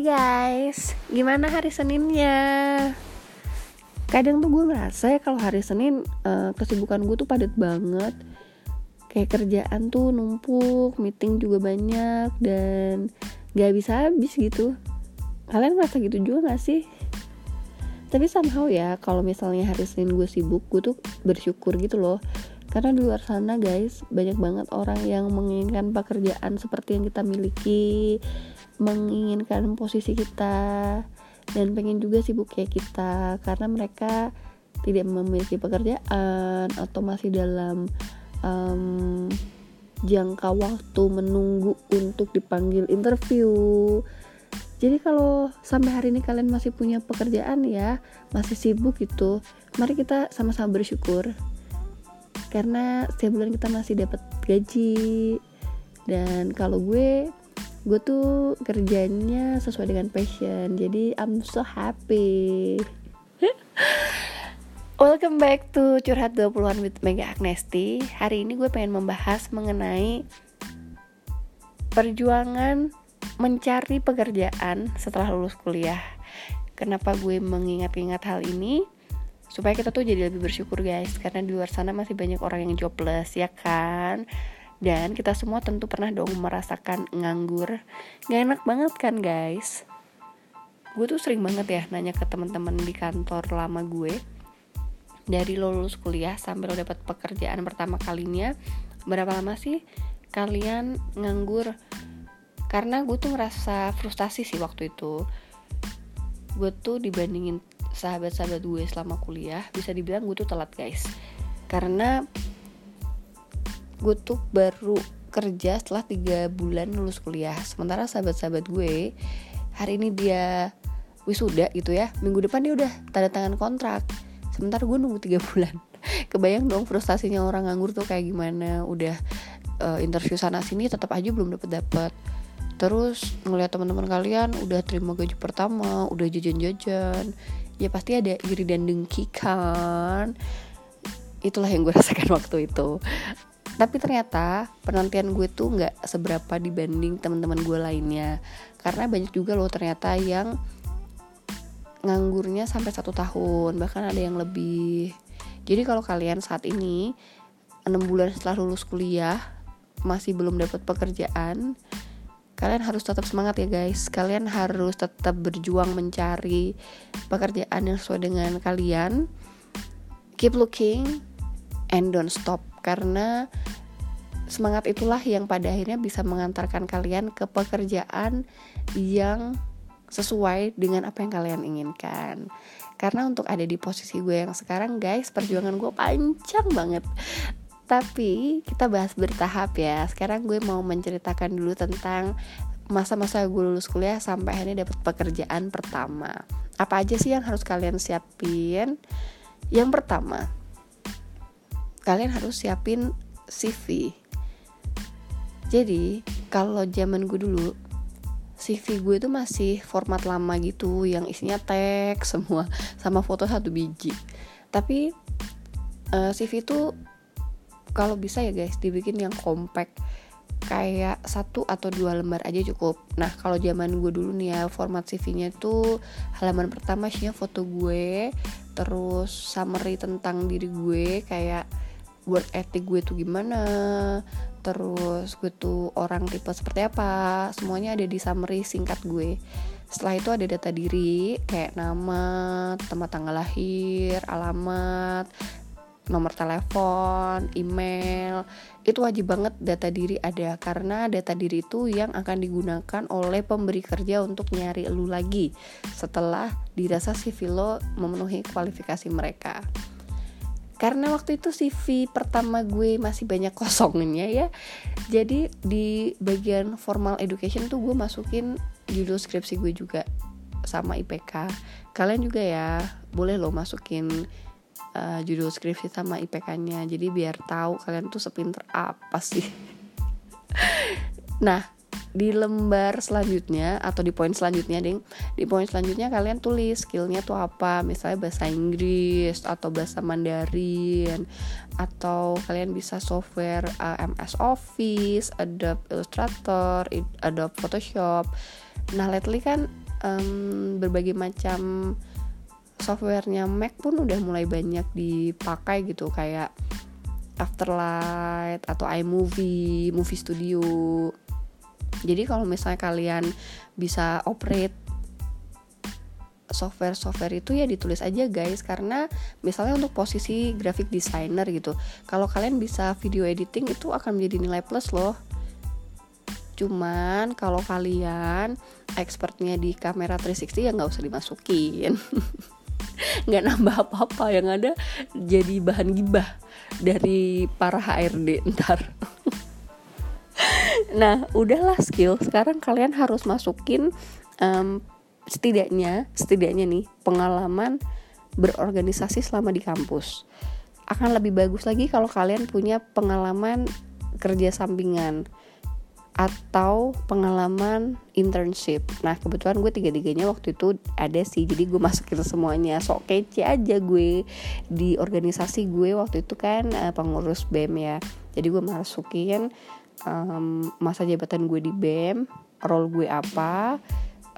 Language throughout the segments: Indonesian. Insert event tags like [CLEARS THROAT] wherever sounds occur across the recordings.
Guys, gimana hari Seninnya? Kadang tuh gue ngerasa ya kalau hari Senin uh, kesibukan gue tuh padat banget. Kayak kerjaan tuh numpuk, meeting juga banyak dan gak bisa habis gitu. Kalian ngerasa gitu juga gak sih? Tapi somehow ya kalau misalnya hari Senin gue sibuk, gue tuh bersyukur gitu loh. Karena di luar sana guys banyak banget orang yang menginginkan pekerjaan seperti yang kita miliki menginginkan posisi kita dan pengen juga sibuk kayak kita karena mereka tidak memiliki pekerjaan atau masih dalam um, jangka waktu menunggu untuk dipanggil interview. Jadi kalau sampai hari ini kalian masih punya pekerjaan ya, masih sibuk gitu, mari kita sama-sama bersyukur. Karena setiap bulan kita masih dapat gaji. Dan kalau gue gue tuh kerjanya sesuai dengan passion jadi I'm so happy. [LAUGHS] Welcome back to Curhat 20-an with Mega Agnesti. Hari ini gue pengen membahas mengenai Perjuangan mencari pekerjaan setelah lulus kuliah. Kenapa gue mengingat-ingat hal ini? Supaya kita tuh jadi lebih bersyukur guys Karena di luar sana masih banyak orang yang jobless ya kan dan kita semua tentu pernah dong merasakan nganggur. Gak enak banget kan guys? Gue tuh sering banget ya nanya ke teman-teman di kantor lama gue. Dari lo lulus kuliah sampai lo dapat pekerjaan pertama kalinya Berapa lama sih kalian nganggur? Karena gue tuh ngerasa frustasi sih waktu itu. Gue tuh dibandingin sahabat-sahabat gue selama kuliah Bisa dibilang gue tuh telat guys. Karena gue tuh baru kerja setelah tiga bulan lulus kuliah. Sementara sahabat-sahabat gue hari ini dia wisuda gitu ya. Minggu depan dia udah tanda tangan kontrak. Sementara gue nunggu tiga [LAUGHS] bulan. Kebayang dong frustasinya orang nganggur tuh kayak gimana. Udah uh, interview sana sini tetap aja belum dapet dapet terus ngeliat teman-teman kalian udah terima gaji pertama udah jajan-jajan. Ya pasti ada iri dan dengki kan. Itulah yang gue [LAUGHS] rasakan waktu itu tapi ternyata penantian gue tuh nggak seberapa dibanding teman-teman gue lainnya. Karena banyak juga loh ternyata yang nganggurnya sampai satu tahun bahkan ada yang lebih. Jadi kalau kalian saat ini enam bulan setelah lulus kuliah masih belum dapat pekerjaan kalian harus tetap semangat ya guys. Kalian harus tetap berjuang mencari pekerjaan yang sesuai dengan kalian. Keep looking and don't stop karena semangat itulah yang pada akhirnya bisa mengantarkan kalian ke pekerjaan yang sesuai dengan apa yang kalian inginkan. Karena untuk ada di posisi gue yang sekarang guys, perjuangan gue panjang banget. Tapi kita bahas bertahap ya. Sekarang gue mau menceritakan dulu tentang masa-masa gue lulus kuliah sampai akhirnya dapat pekerjaan pertama. Apa aja sih yang harus kalian siapin? Yang pertama, kalian harus siapin CV. Jadi, kalau zaman gue dulu, CV gue itu masih format lama gitu yang isinya teks semua sama foto satu biji. Tapi uh, eh, CV itu kalau bisa ya guys dibikin yang compact kayak satu atau dua lembar aja cukup. Nah kalau zaman gue dulu nih ya format CV-nya tuh halaman pertama isinya foto gue, terus summary tentang diri gue kayak work ethic gue tuh gimana terus gue tuh orang tipe seperti apa semuanya ada di summary singkat gue. Setelah itu ada data diri kayak nama tempat tanggal lahir alamat nomor telepon, email, itu wajib banget data diri ada karena data diri itu yang akan digunakan oleh pemberi kerja untuk nyari lu lagi setelah dirasa CV lo memenuhi kualifikasi mereka karena waktu itu CV pertama gue masih banyak kosongnya ya. Jadi di bagian formal education tuh gue masukin judul skripsi gue juga sama IPK kalian juga ya boleh lo masukin uh, judul skripsi sama IPK-nya jadi biar tahu kalian tuh sepinter apa sih. [LAUGHS] Nah di lembar selanjutnya atau di poin selanjutnya ding. Di poin selanjutnya kalian tulis skillnya tuh apa. Misalnya bahasa Inggris atau bahasa Mandarin. Atau kalian bisa software uh, eh, MS Office Adobe Illustrator Adobe Photoshop. Nah lately kan um, berbagai macam softwarenya Mac pun udah mulai banyak dipakai gitu. Kayak Afterlight atau iMovie, Movie Studio. Jadi kalau misalnya kalian bisa operate software-software itu ya ditulis aja guys. Karena misalnya untuk posisi graphic designer gitu kalau kalian bisa video editing itu akan menjadi nilai plus loh. Cuman kalau kalian expertnya di kamera 360 ya nggak usah dimasukin. [LAUGHS] Nggak nambah apa-apa yang ada jadi bahan gibah dari para HRD ntar [LAUGHS] nah udahlah skill sekarang kalian harus masukin um, setidaknya setidaknya nih pengalaman berorganisasi selama di kampus akan lebih bagus lagi kalau kalian punya pengalaman kerja sampingan atau pengalaman internship. Nah kebetulan gue tiga-tiganya waktu itu ada sih, jadi gue masukin semuanya. Sok kece aja gue di organisasi gue waktu itu kan uh, pengurus BEM ya. Jadi gue masukin um, masa jabatan gue di BEM, role gue apa,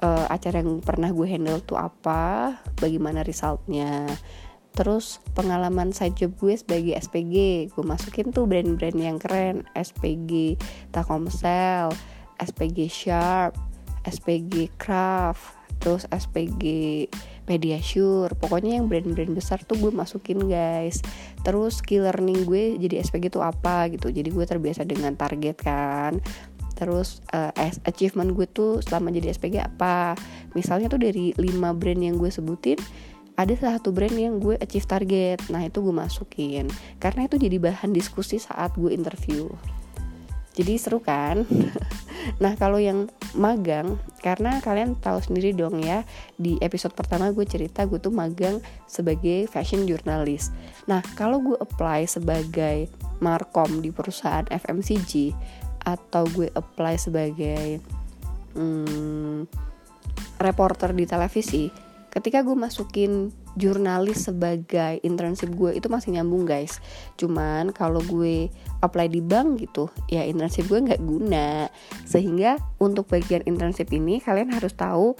uh, acara yang pernah gue handle tuh apa, bagaimana resultnya. Terus pengalaman side job gue sebagai SPG gue masukin tuh brand-brand yang keren SPG Takomsel SPG Sharp SPG Craft terus SPG Mediasure pokoknya yang brand-brand besar tuh gue masukin guys. Terus skill learning gue jadi SPG tuh apa gitu. Jadi gue terbiasa dengan target kan. Terus uh, achievement gue tuh selama jadi SPG apa? Misalnya tuh dari 5 brand yang gue sebutin ada salah satu brand yang gue achieve target. Nah itu gue masukin. Karena itu jadi bahan diskusi saat gue interview. Jadi seru kan [LAUGHS] nah kalau yang magang karena kalian tahu sendiri dong ya di episode pertama gue cerita gue tuh magang sebagai fashion journalist nah kalau gue apply sebagai markom di perusahaan FMCG atau gue apply sebagai hmm, reporter di televisi ketika gue masukin jurnalis sebagai internship gue itu masih nyambung guys. Cuman kalau gue apply di bank gitu ya internship gue nggak guna. Sehingga untuk bagian internship ini kalian harus tahu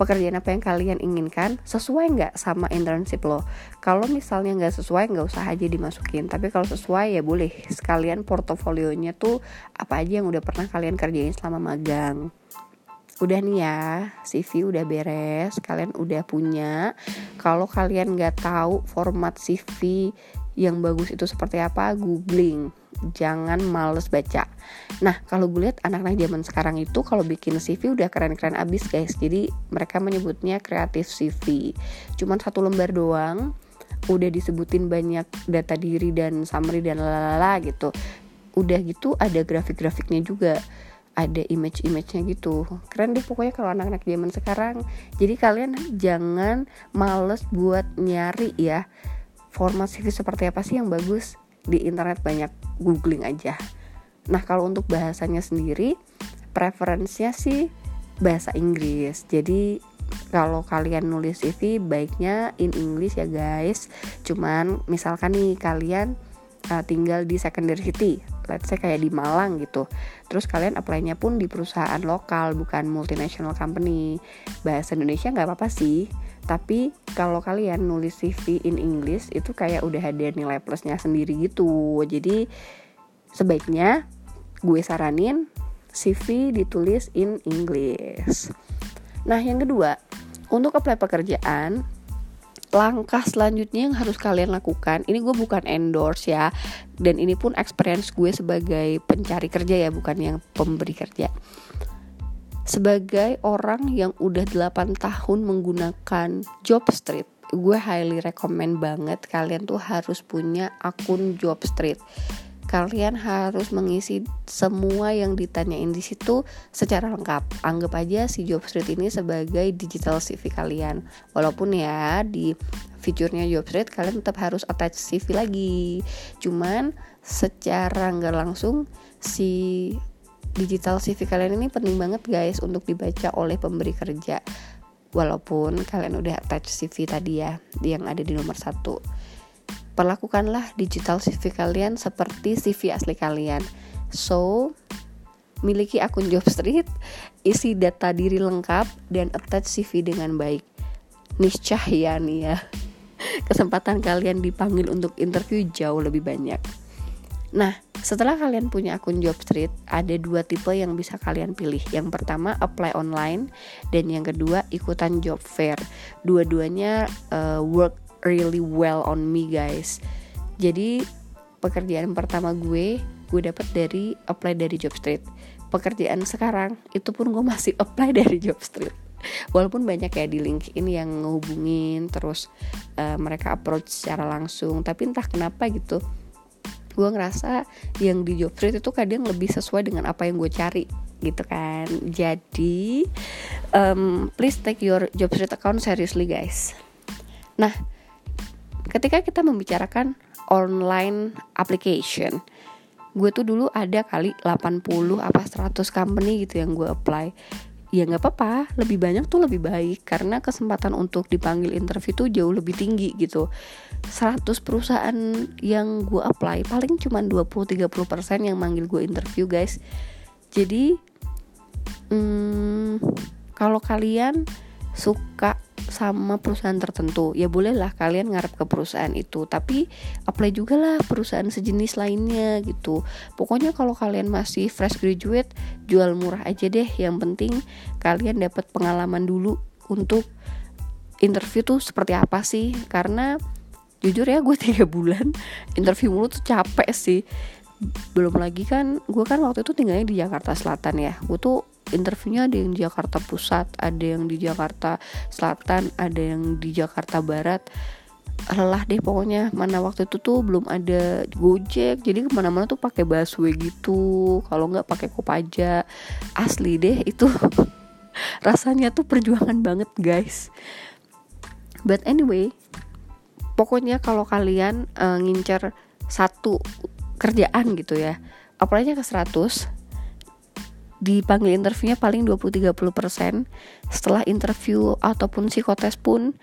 pekerjaan apa yang kalian inginkan sesuai nggak sama internship lo. Kalau misalnya nggak sesuai nggak usah aja dimasukin. Tapi kalau sesuai ya boleh. Sekalian portofolionya tuh apa aja yang udah pernah kalian kerjain selama magang. Udah nih ya CV udah beres kalian udah punya. Kalau kalian nggak tahu format CV yang bagus itu seperti apa googling jangan males baca. Nah kalau gue lihat anak-anak zaman sekarang itu kalau bikin CV udah keren-keren abis guys. Jadi mereka menyebutnya kreatif CV cuman satu lembar doang udah disebutin banyak data diri dan summary dan lalala gitu. Udah gitu ada grafik-grafiknya juga ada image-image-nya gitu. Keren deh pokoknya kalau anak-anak zaman sekarang. Jadi kalian jangan males buat nyari ya format CV seperti apa sih yang bagus di internet banyak googling aja. Nah kalau untuk bahasanya sendiri preferensinya sih bahasa Inggris. Jadi kalau kalian nulis CV baiknya in English ya guys. Cuman misalkan nih kalian uh, tinggal di secondary city let's say kayak di Malang gitu. Terus kalian apply-nya pun di perusahaan lokal bukan multinational company. Bahasa Indonesia nggak apa-apa sih tapi kalau kalian nulis CV in English itu kayak udah ada nilai plusnya sendiri gitu. Jadi sebaiknya gue saranin CV ditulis in English. Nah yang kedua untuk apply pekerjaan langkah selanjutnya yang harus kalian lakukan ini gue bukan endorse ya dan ini pun experience gue sebagai pencari kerja ya bukan yang pemberi kerja sebagai orang yang udah 8 tahun menggunakan job street gue highly recommend banget kalian tuh harus punya akun job street kalian harus mengisi semua yang ditanyain di situ secara lengkap. Anggap aja si Jobstreet ini sebagai digital CV kalian. Walaupun ya di fiturnya Jobstreet kalian tetap harus attach CV lagi. Cuman secara nggak langsung si digital CV kalian ini penting banget guys untuk dibaca oleh pemberi kerja. Walaupun kalian udah attach CV tadi ya, yang ada di nomor satu perlakukanlah digital CV kalian seperti CV asli kalian. So, miliki akun Jobstreet isi data diri lengkap dan attach CV dengan baik niscaya nih ya [LAUGHS] kesempatan kalian dipanggil untuk interview jauh lebih banyak nah setelah kalian punya akun Jobstreet, ada dua tipe yang bisa kalian pilih. Yang pertama apply online dan yang kedua ikutan job fair. Dua-duanya uh, work really well on me guys. Jadi pekerjaan pertama gue gue dapat dari apply dari Jobstreet. Pekerjaan sekarang itu pun gue masih [LAUGHS] apply dari Jobstreet. Walaupun banyak ya di LinkedIn yang ngehubungin terus uh, mereka approach secara langsung, tapi entah kenapa gitu gue ngerasa yang di job street itu kadang lebih sesuai dengan apa yang gue cari gitu kan. Jadi um, please take your job street account seriously guys. Nah ketika kita membicarakan online application gue tuh dulu ada kali 80 apa 100 company gitu yang gue apply ya nggak apa-apa. Lebih banyak tuh lebih baik karena kesempatan untuk dipanggil interview tuh jauh lebih tinggi gitu. 100 perusahaan yang gue apply paling cuma 20-30% yang manggil gue interview guys. Jadi hmm, kalau kalian suka sama perusahaan tertentu. Ya bolehlah kalian ngarep ke perusahaan itu tapi apply juga lah perusahaan sejenis lainnya gitu. Pokoknya kalau kalian masih fresh graduate jual murah aja deh. Yang penting kalian dapat pengalaman dulu untuk interview tuh seperti apa sih. Karena jujur ya gue [LAUGHS] tiga bulan interview mulu tuh capek sih. Belum lagi kan gue kan waktu itu tinggalnya di Jakarta Selatan ya. Gue tuh interviewnya ada yang di Jakarta Pusat ada yang di Jakarta Selatan ada yang di Jakarta Barat. Lelah deh pokoknya mana waktu itu tuh belum ada Gojek jadi ke mana-mana tuh pakai busway gitu. Kalau nggak pakai Kopaja. Asli deh itu. [LAUGHS] Rasanya tuh perjuangan banget guys. But anyway pokoknya kalau kalian uh, ngincer satu kerjaan gitu ya apply-nya ke 100 dipanggil interviewnya paling 20-30% setelah interview ataupun psikotes pun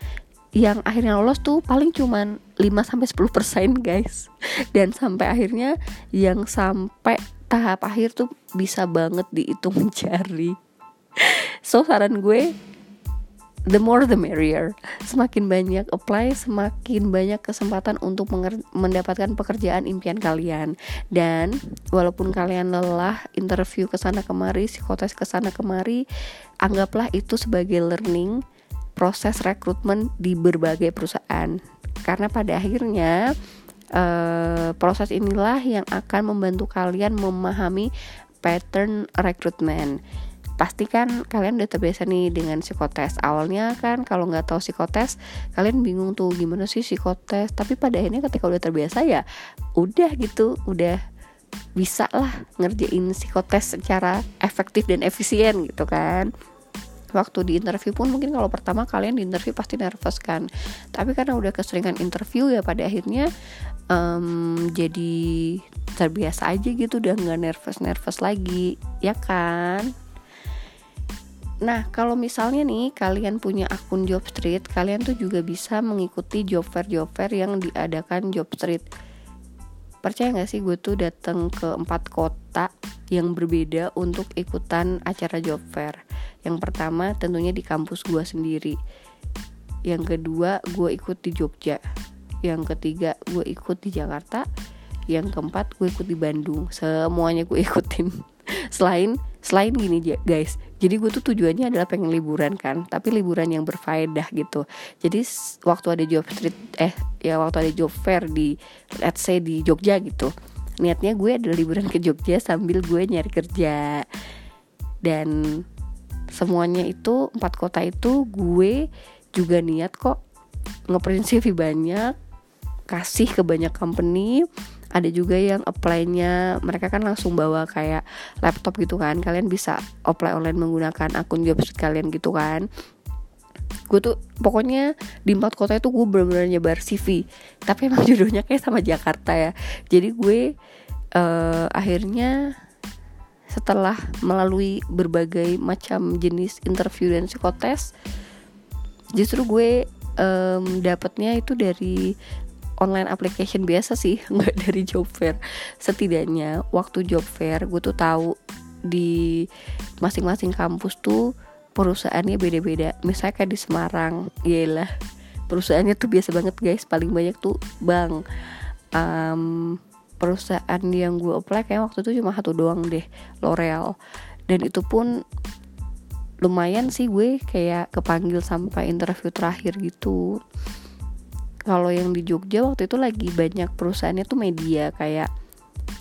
yang akhirnya lolos tuh paling cuman 5-10% guys. [LAUGHS] Dan sampai akhirnya yang sampai tahap akhir tuh bisa banget dihitung [LAUGHS] jari. So saran gue the more the merrier. Semakin banyak apply, semakin banyak kesempatan untuk mendapatkan pekerjaan impian kalian. Dan walaupun kalian lelah interview ke sana kemari, psikotes ke sana kemari, anggaplah itu sebagai learning proses rekrutmen di berbagai perusahaan. Karena pada akhirnya uh, proses inilah yang akan membantu kalian memahami pattern rekrutmen pasti kan kalian udah terbiasa nih dengan psikotes awalnya kan kalau nggak tahu psikotes kalian bingung tuh gimana sih psikotes tapi pada akhirnya ketika udah terbiasa ya udah gitu udah bisa lah ngerjain psikotes secara efektif dan efisien gitu kan. Waktu di interview pun mungkin kalau pertama kalian di interview pasti nervous kan. Tapi karena udah keseringan interview ya pada akhirnya um, jadi terbiasa aja gitu udah nggak nervous nervous lagi. Ya kan Nah, kalau misalnya nih kalian punya akun Jobstreet, kalian tuh juga bisa mengikuti job fair job fair yang diadakan Jobstreet. Percaya gak sih gue tuh datang ke empat kota yang berbeda untuk ikutan acara job fair. Yang pertama tentunya di kampus gue sendiri. Yang kedua gue ikut di Jogja. Yang ketiga gue ikut di Jakarta. Yang keempat gue ikut di Bandung. Semuanya gue [LAUGHS] ikutin. Selain selain gini guys jadi gue tuh tujuannya adalah pengen liburan kan tapi liburan yang berfaedah gitu. Jadi waktu ada job street eh ya waktu ada job fair di let's say di Jogja gitu niatnya gue adalah liburan ke Jogja sambil gue nyari kerja. Dan semuanya itu empat kota itu gue juga niat kok ngeprint banyak kasih ke banyak company ada juga yang apply-nya mereka kan langsung bawa kayak laptop gitu kan. Kalian bisa apply online menggunakan akun Jobstreet kalian gitu kan. Gue tuh pokoknya di empat kota itu gue benar-benar nyebar CV tapi emang [LAUGHS] jodohnya kayak sama Jakarta ya. Jadi gue uh, akhirnya setelah melalui berbagai macam jenis interview dan psikotes justru gue um, dapatnya itu dari online application biasa sih [LAUGHS] nggak dari job fair. Setidaknya waktu job fair gue tuh tahu di masing-masing kampus tuh perusahaannya beda-beda. Misalnya kayak di Semarang lah perusahaannya tuh biasa banget guys. Paling banyak tuh bank. Um, perusahaan yang gue apply kayak waktu itu cuma satu doang deh L'Oreal. Dan itu pun lumayan sih gue kayak kepanggil sampai interview terakhir gitu kalau yang di Jogja waktu itu lagi banyak perusahaannya tuh media kayak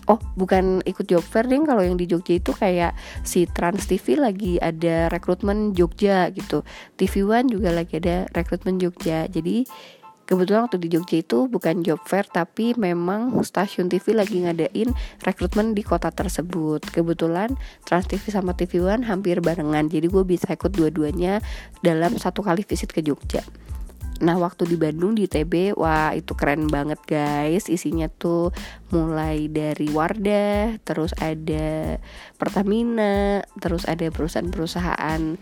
oh bukan ikut job fair deh kalau yang di Jogja itu kayak si Trans TV lagi ada rekrutmen Jogja gitu. TV One juga lagi ada rekrutmen Jogja. Jadi kebetulan waktu di Jogja itu bukan job fair tapi memang stasiun TV lagi ngadain rekrutmen di kota tersebut. Kebetulan Trans TV sama TV One hampir barengan jadi gue bisa ikut dua-duanya dalam satu kali visit ke Jogja Nah waktu di Bandung di TB wah itu keren banget guys. Isinya tuh mulai dari Wardah terus ada Pertamina terus ada perusahaan-perusahaan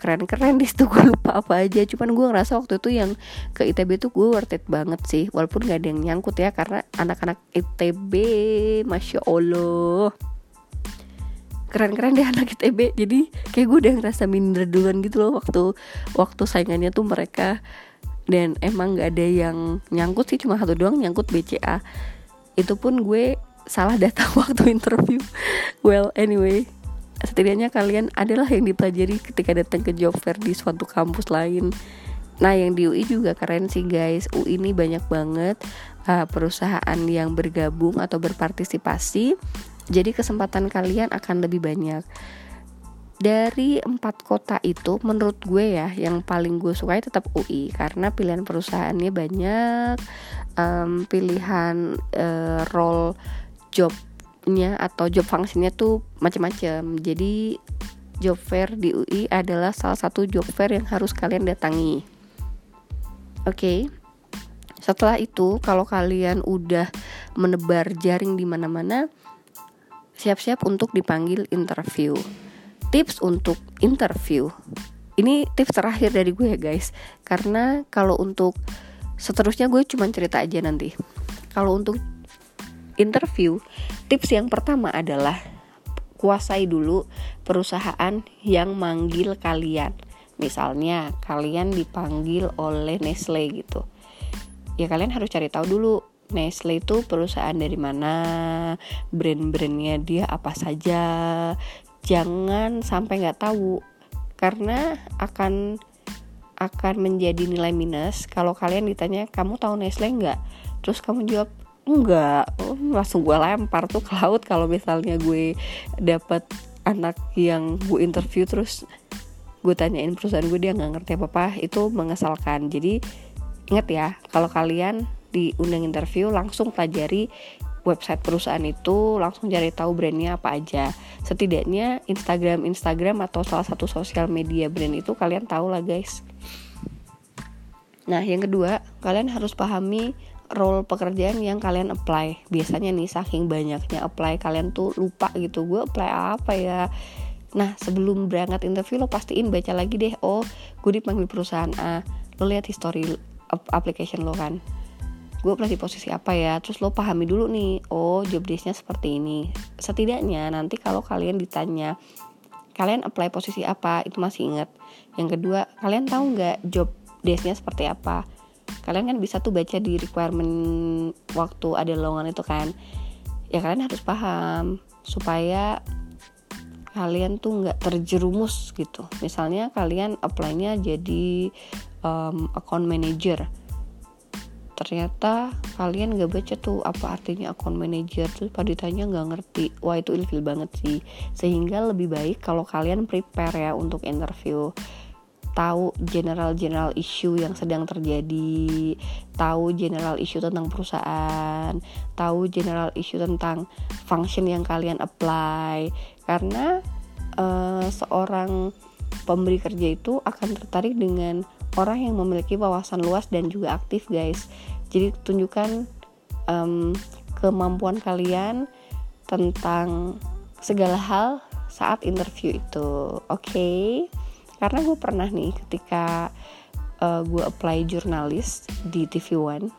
keren-keren di situ. [LAUGHS] Gue lupa apa aja. Cuman gue ngerasa waktu itu yang ke ITB tuh gue worth it banget sih. Walaupun gak ada yang nyangkut ya karena anak-anak ITB masya Allah. Keren-keren deh anak ITB jadi kayak gue udah ngerasa minder duluan gitu loh waktu waktu saingannya tuh mereka dan emang gak ada yang nyangkut sih cuma satu doang nyangkut BCA itu pun gue salah data [LAUGHS] waktu interview. Well anyway setidaknya kalian adalah yang dipelajari ketika datang ke job fair di suatu kampus lain. Nah yang di UI juga keren sih guys. UI ini banyak banget uh, perusahaan yang bergabung atau berpartisipasi. Jadi kesempatan kalian akan lebih banyak dari empat kota itu menurut gue ya yang paling gue suka tetap UI karena pilihan perusahaannya banyak um, pilihan uh, role jobnya atau job functionnya tuh macam-macam jadi job fair di UI adalah salah satu job fair yang harus kalian datangi. Oke? Okay. setelah itu kalau kalian udah menebar jaring di mana-mana siap-siap untuk dipanggil interview tips untuk interview. Ini tips terakhir dari gue ya guys. Karena kalau untuk seterusnya gue cuma cerita aja nanti. Kalau untuk interview tips yang pertama adalah kuasai dulu perusahaan yang manggil kalian. Misalnya kalian dipanggil oleh Nestle gitu. Ya kalian harus cari tahu dulu Nestle itu perusahaan dari mana, brand-brandnya dia apa saja, jangan sampai nggak tahu karena akan akan menjadi nilai minus kalau kalian ditanya kamu tahu Nestle nggak? Terus kamu jawab enggak oh, langsung gue lempar tuh ke laut kalau misalnya gue dapat anak yang gue interview terus gue tanyain perusahaan gue dia nggak ngerti apa apa itu mengesalkan. Jadi ingat ya kalau kalian diundang interview langsung pelajari website perusahaan itu langsung cari tahu brandnya apa aja. Setidaknya Instagram Instagram atau salah satu sosial media brand itu kalian tahu lah guys. Nah yang kedua kalian harus pahami role pekerjaan yang kalian apply. Biasanya nih saking banyaknya apply kalian tuh lupa gitu gue apply apa ya? Nah sebelum berangkat interview lo pastiin baca lagi deh oh gue dipanggil perusahaan A. Lo lihat history application lo kan gue apply di posisi apa ya? Terus lo pahami dulu nih oh job desknya seperti ini. Setidaknya nanti kalau kalian ditanya kalian apply posisi apa? Itu masih ingat. Yang kedua kalian tahu nggak job desknya seperti apa? Kalian kan bisa tuh baca di requirement waktu ada lowongan itu kan. Ya kalian harus paham supaya kalian tuh nggak terjerumus gitu. Misalnya kalian apply-nya jadi um, account manager ternyata kalian gak baca tuh apa artinya account manager. Terus pada ditanya nggak ngerti. Wah itu ilfil banget sih. Sehingga lebih baik kalau kalian prepare ya untuk interview. Tahu general general issue yang sedang terjadi. Tahu general issue tentang perusahaan. Tahu general issue tentang function yang kalian apply. Karena uh, seorang pemberi kerja itu akan tertarik dengan orang yang memiliki wawasan luas dan juga aktif guys. Jadi tunjukkan um, kemampuan kalian tentang segala hal saat interview itu oke? Okay? karena gue pernah nih ketika uh, gue apply jurnalis di TV One.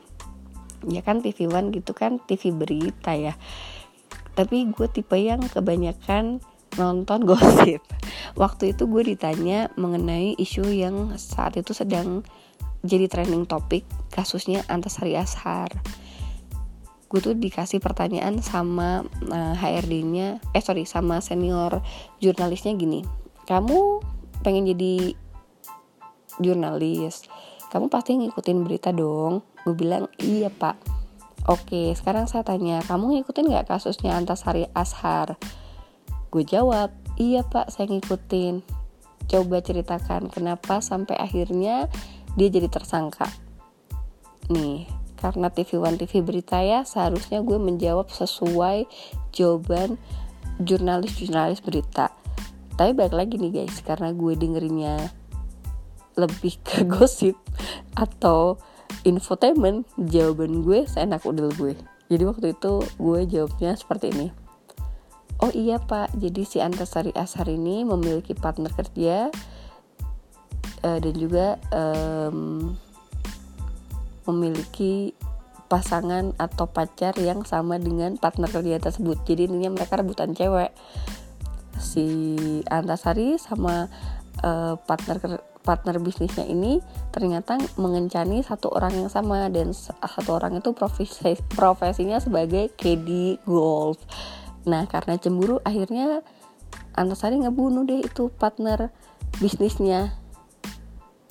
Ya kan TV One gitu kan TV berita ya. Tapi gue tipe yang kebanyakan nonton [LAUGHS] gosip. Waktu itu gue ditanya mengenai isu yang saat itu sedang jadi trending topik kasusnya Antasari Ashar. Gue tuh dikasih pertanyaan sama uh, HRD-nya eh sorry sama senior jurnalisnya gini kamu pengen jadi jurnalis? Kamu pasti ngikutin berita dong. Gue bilang iya pak. Oke sekarang saya tanya kamu ngikutin nggak kasusnya Antasari Ashar gue jawab iya pak saya ngikutin. Coba ceritakan kenapa sampai akhirnya dia jadi tersangka. Nih karena TV One TV berita ya seharusnya gue menjawab sesuai jawaban jurnalis-jurnalis berita. Tapi balik lagi nih guys karena gue dengerinnya lebih ke [LAUGHS] gosip atau infotainment jawaban gue seenak udel gue. Jadi waktu itu gue jawabnya seperti ini oh iya pak. Jadi si Antasari Ashar ini memiliki partner kerja uh, dan juga um, memiliki pasangan atau pacar yang sama dengan partner kerja tersebut. Jadi intinya mereka rebutan cewek. Si Antasari sama uh, partner partner bisnisnya ini ternyata mengencani satu orang yang sama dan satu orang itu profesi [LAUGHS] profesinya sebagai caddy golf nah karena cemburu akhirnya Antasari ngebunuh deh itu partner bisnisnya.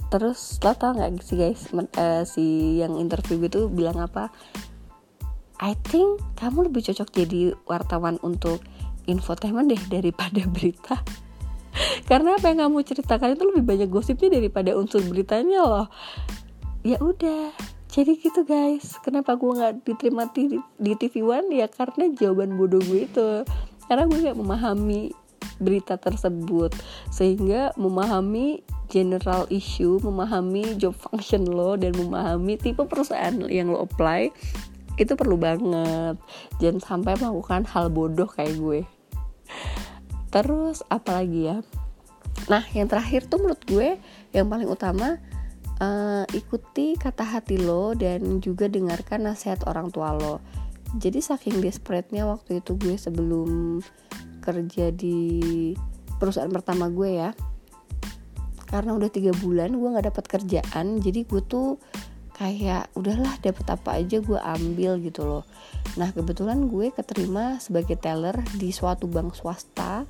Terus lo tau gak sih guys uh, si yang interview gitu bilang apa? I think kamu lebih cocok jadi wartawan untuk infotainment deh daripada [LAUGHS] berita. Karena apa yang kamu ceritakan itu lebih banyak gosipnya daripada unsur beritanya loh. Ya udah jadi gitu guys kenapa gue nggak diterima di, di TV One ya karena jawaban bodoh gue itu karena gue nggak memahami berita tersebut sehingga memahami general issue, memahami job function lo dan memahami tipe perusahaan yang lo apply itu perlu banget. Jangan sampai melakukan hal bodoh kayak gue. Terus apalagi ya? Nah, yang terakhir tuh menurut gue yang paling utama uh, ikuti kata hati lo dan juga dengarkan nasihat orang tua lo. Jadi saking desperate-nya waktu itu gue sebelum kerja di perusahaan pertama gue ya karena udah tiga bulan gue nggak dapat kerjaan jadi gue tuh kayak udahlah dapat apa aja gue ambil gitu loh nah kebetulan gue keterima sebagai teller di suatu bank swasta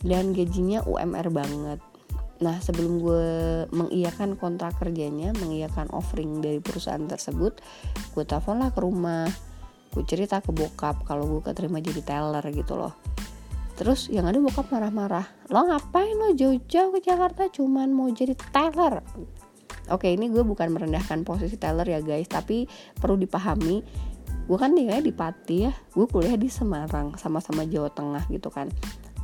dan gajinya UMR banget nah sebelum gue mengiyakan kontrak kerjanya mengiyakan offering dari perusahaan tersebut gue telepon lah ke rumah. Gue cerita ke bokap kalau gue keterima jadi teller gitu loh. Terus yang ada bokap marah-marah lo ngapain lo jauh-jauh ke Jakarta? Cuman mau jadi teller. Oke ini gue bukan merendahkan posisi teller ya guys tapi perlu dipahami gue kan tinggalnya di Pati ya gue kuliah di Semarang sama-sama Jawa Tengah gitu kan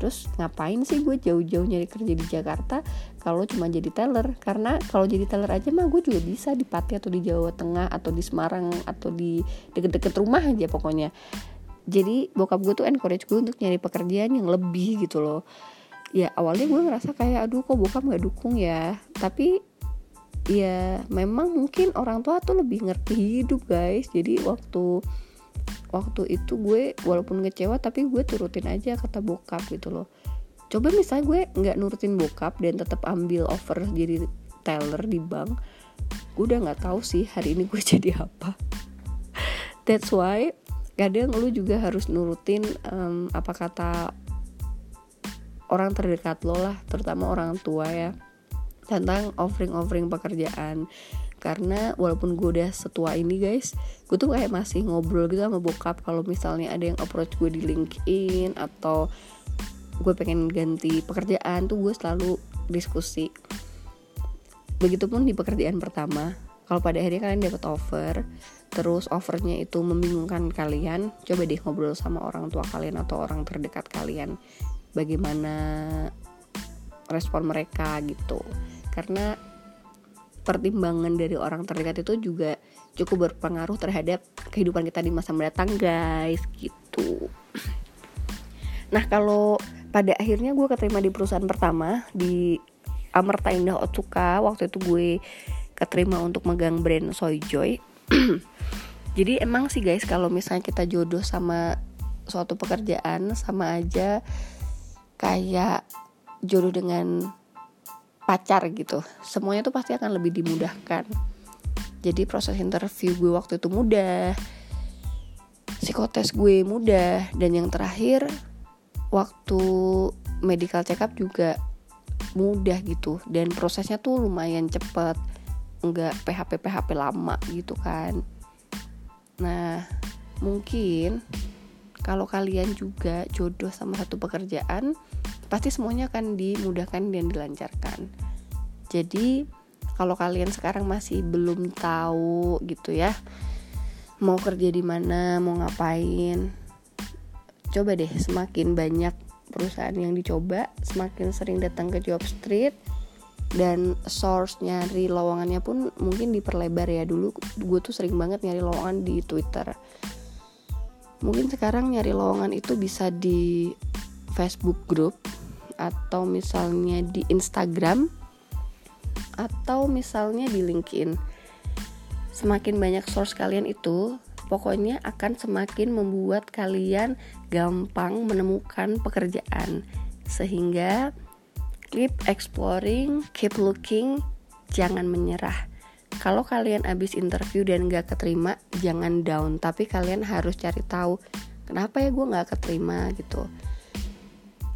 terus ngapain sih gue jauh-jauh nyari kerja di Jakarta kalau cuma jadi teller? Karena kalau jadi teller aja mah gue juga bisa di Pati atau di Jawa Tengah atau di Semarang atau di deket-deket rumah aja pokoknya. Jadi bokap gue tuh encourage gue untuk nyari pekerjaan yang lebih gitu loh. Ya awalnya gue ngerasa kayak aduh kok bokap nggak dukung ya? Tapi ya memang mungkin orang tua tuh lebih ngerti hidup guys. Jadi waktu waktu itu gue walaupun ngecewa tapi gue turutin aja kata bokap gitu loh. Coba misalnya gue nggak nurutin bokap dan tetap ambil offer jadi teller di bank gue udah nggak tahu sih hari ini gue [LAUGHS] jadi apa. That's why kadang lu juga harus nurutin um, apa kata orang terdekat lo lah terutama orang tua ya tentang offering-offering pekerjaan. Karena walaupun gue udah setua ini guys gue tuh kayak masih ngobrol gitu sama bokap. Kalau misalnya ada yang approach gue di LinkedIn atau gue pengen ganti pekerjaan tuh gue selalu diskusi. Begitupun di pekerjaan pertama kalau pada akhirnya kalian dapat offer terus offernya itu membingungkan kalian coba deh ngobrol sama orang tua kalian atau orang terdekat kalian. Bagaimana respon mereka gitu karena pertimbangan dari orang terdekat itu juga cukup berpengaruh terhadap kehidupan kita di masa mendatang guys gitu. Nah kalau pada akhirnya gue keterima di perusahaan pertama di Amerta Indah Otsuka waktu itu gue keterima untuk megang brand Soy Joy [CLEARS THROAT] jadi emang sih guys kalau misalnya kita jodoh sama suatu pekerjaan sama aja kayak jodoh dengan pacar gitu semuanya tuh pasti akan lebih dimudahkan. Jadi proses interview gue waktu itu mudah psikotes gue mudah dan yang terakhir waktu medical check up juga mudah gitu. Dan prosesnya tuh lumayan cepet nggak PHP PHP lama gitu kan. Nah mungkin kalau kalian juga jodoh sama satu pekerjaan pasti semuanya akan dimudahkan dan dilancarkan. Jadi kalau kalian sekarang masih belum tahu gitu ya mau kerja di mana mau ngapain coba deh semakin banyak perusahaan yang dicoba semakin sering datang ke job street dan source nyari lowongannya pun mungkin diperlebar ya. Dulu gue tuh sering banget nyari lowongan di Twitter. Mungkin sekarang nyari lowongan itu bisa di Facebook group atau misalnya di Instagram atau misalnya di LinkedIn. Semakin banyak source kalian itu pokoknya akan semakin membuat kalian gampang menemukan pekerjaan. Sehingga keep exploring keep looking jangan menyerah. Kalau kalian habis interview dan gak keterima jangan down. Tapi kalian harus cari tahu kenapa ya gue gak keterima gitu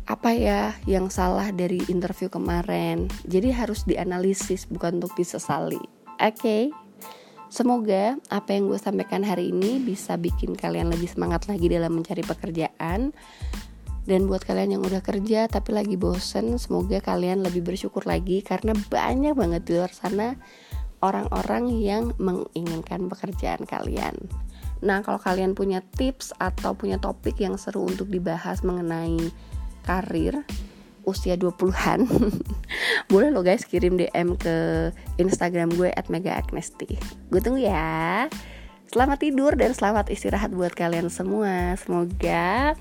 apa ya yang salah dari interview kemarin jadi harus dianalisis bukan untuk disesali oke okay? Semoga apa yang gue sampaikan hari ini bisa bikin kalian lebih semangat lagi dalam mencari pekerjaan. Dan buat kalian yang udah kerja tapi lagi bosen, semoga kalian lebih bersyukur lagi karena banyak banget di luar sana orang-orang yang menginginkan pekerjaan kalian. Nah, kalau kalian punya tips atau punya topik yang seru untuk dibahas mengenai karir usia 20-an [LAUGHS] Boleh lo guys kirim DM ke Instagram gue at Mega Agnesti Gue tunggu ya. Selamat tidur dan selamat istirahat buat kalian semua. Semoga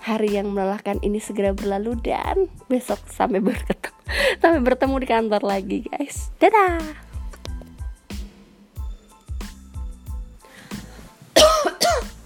hari yang melelahkan ini segera berlalu Dan besok sampai bertemu, [LAUGHS] sampai bertemu di kantor lagi guys. Dadah! [COUGHS]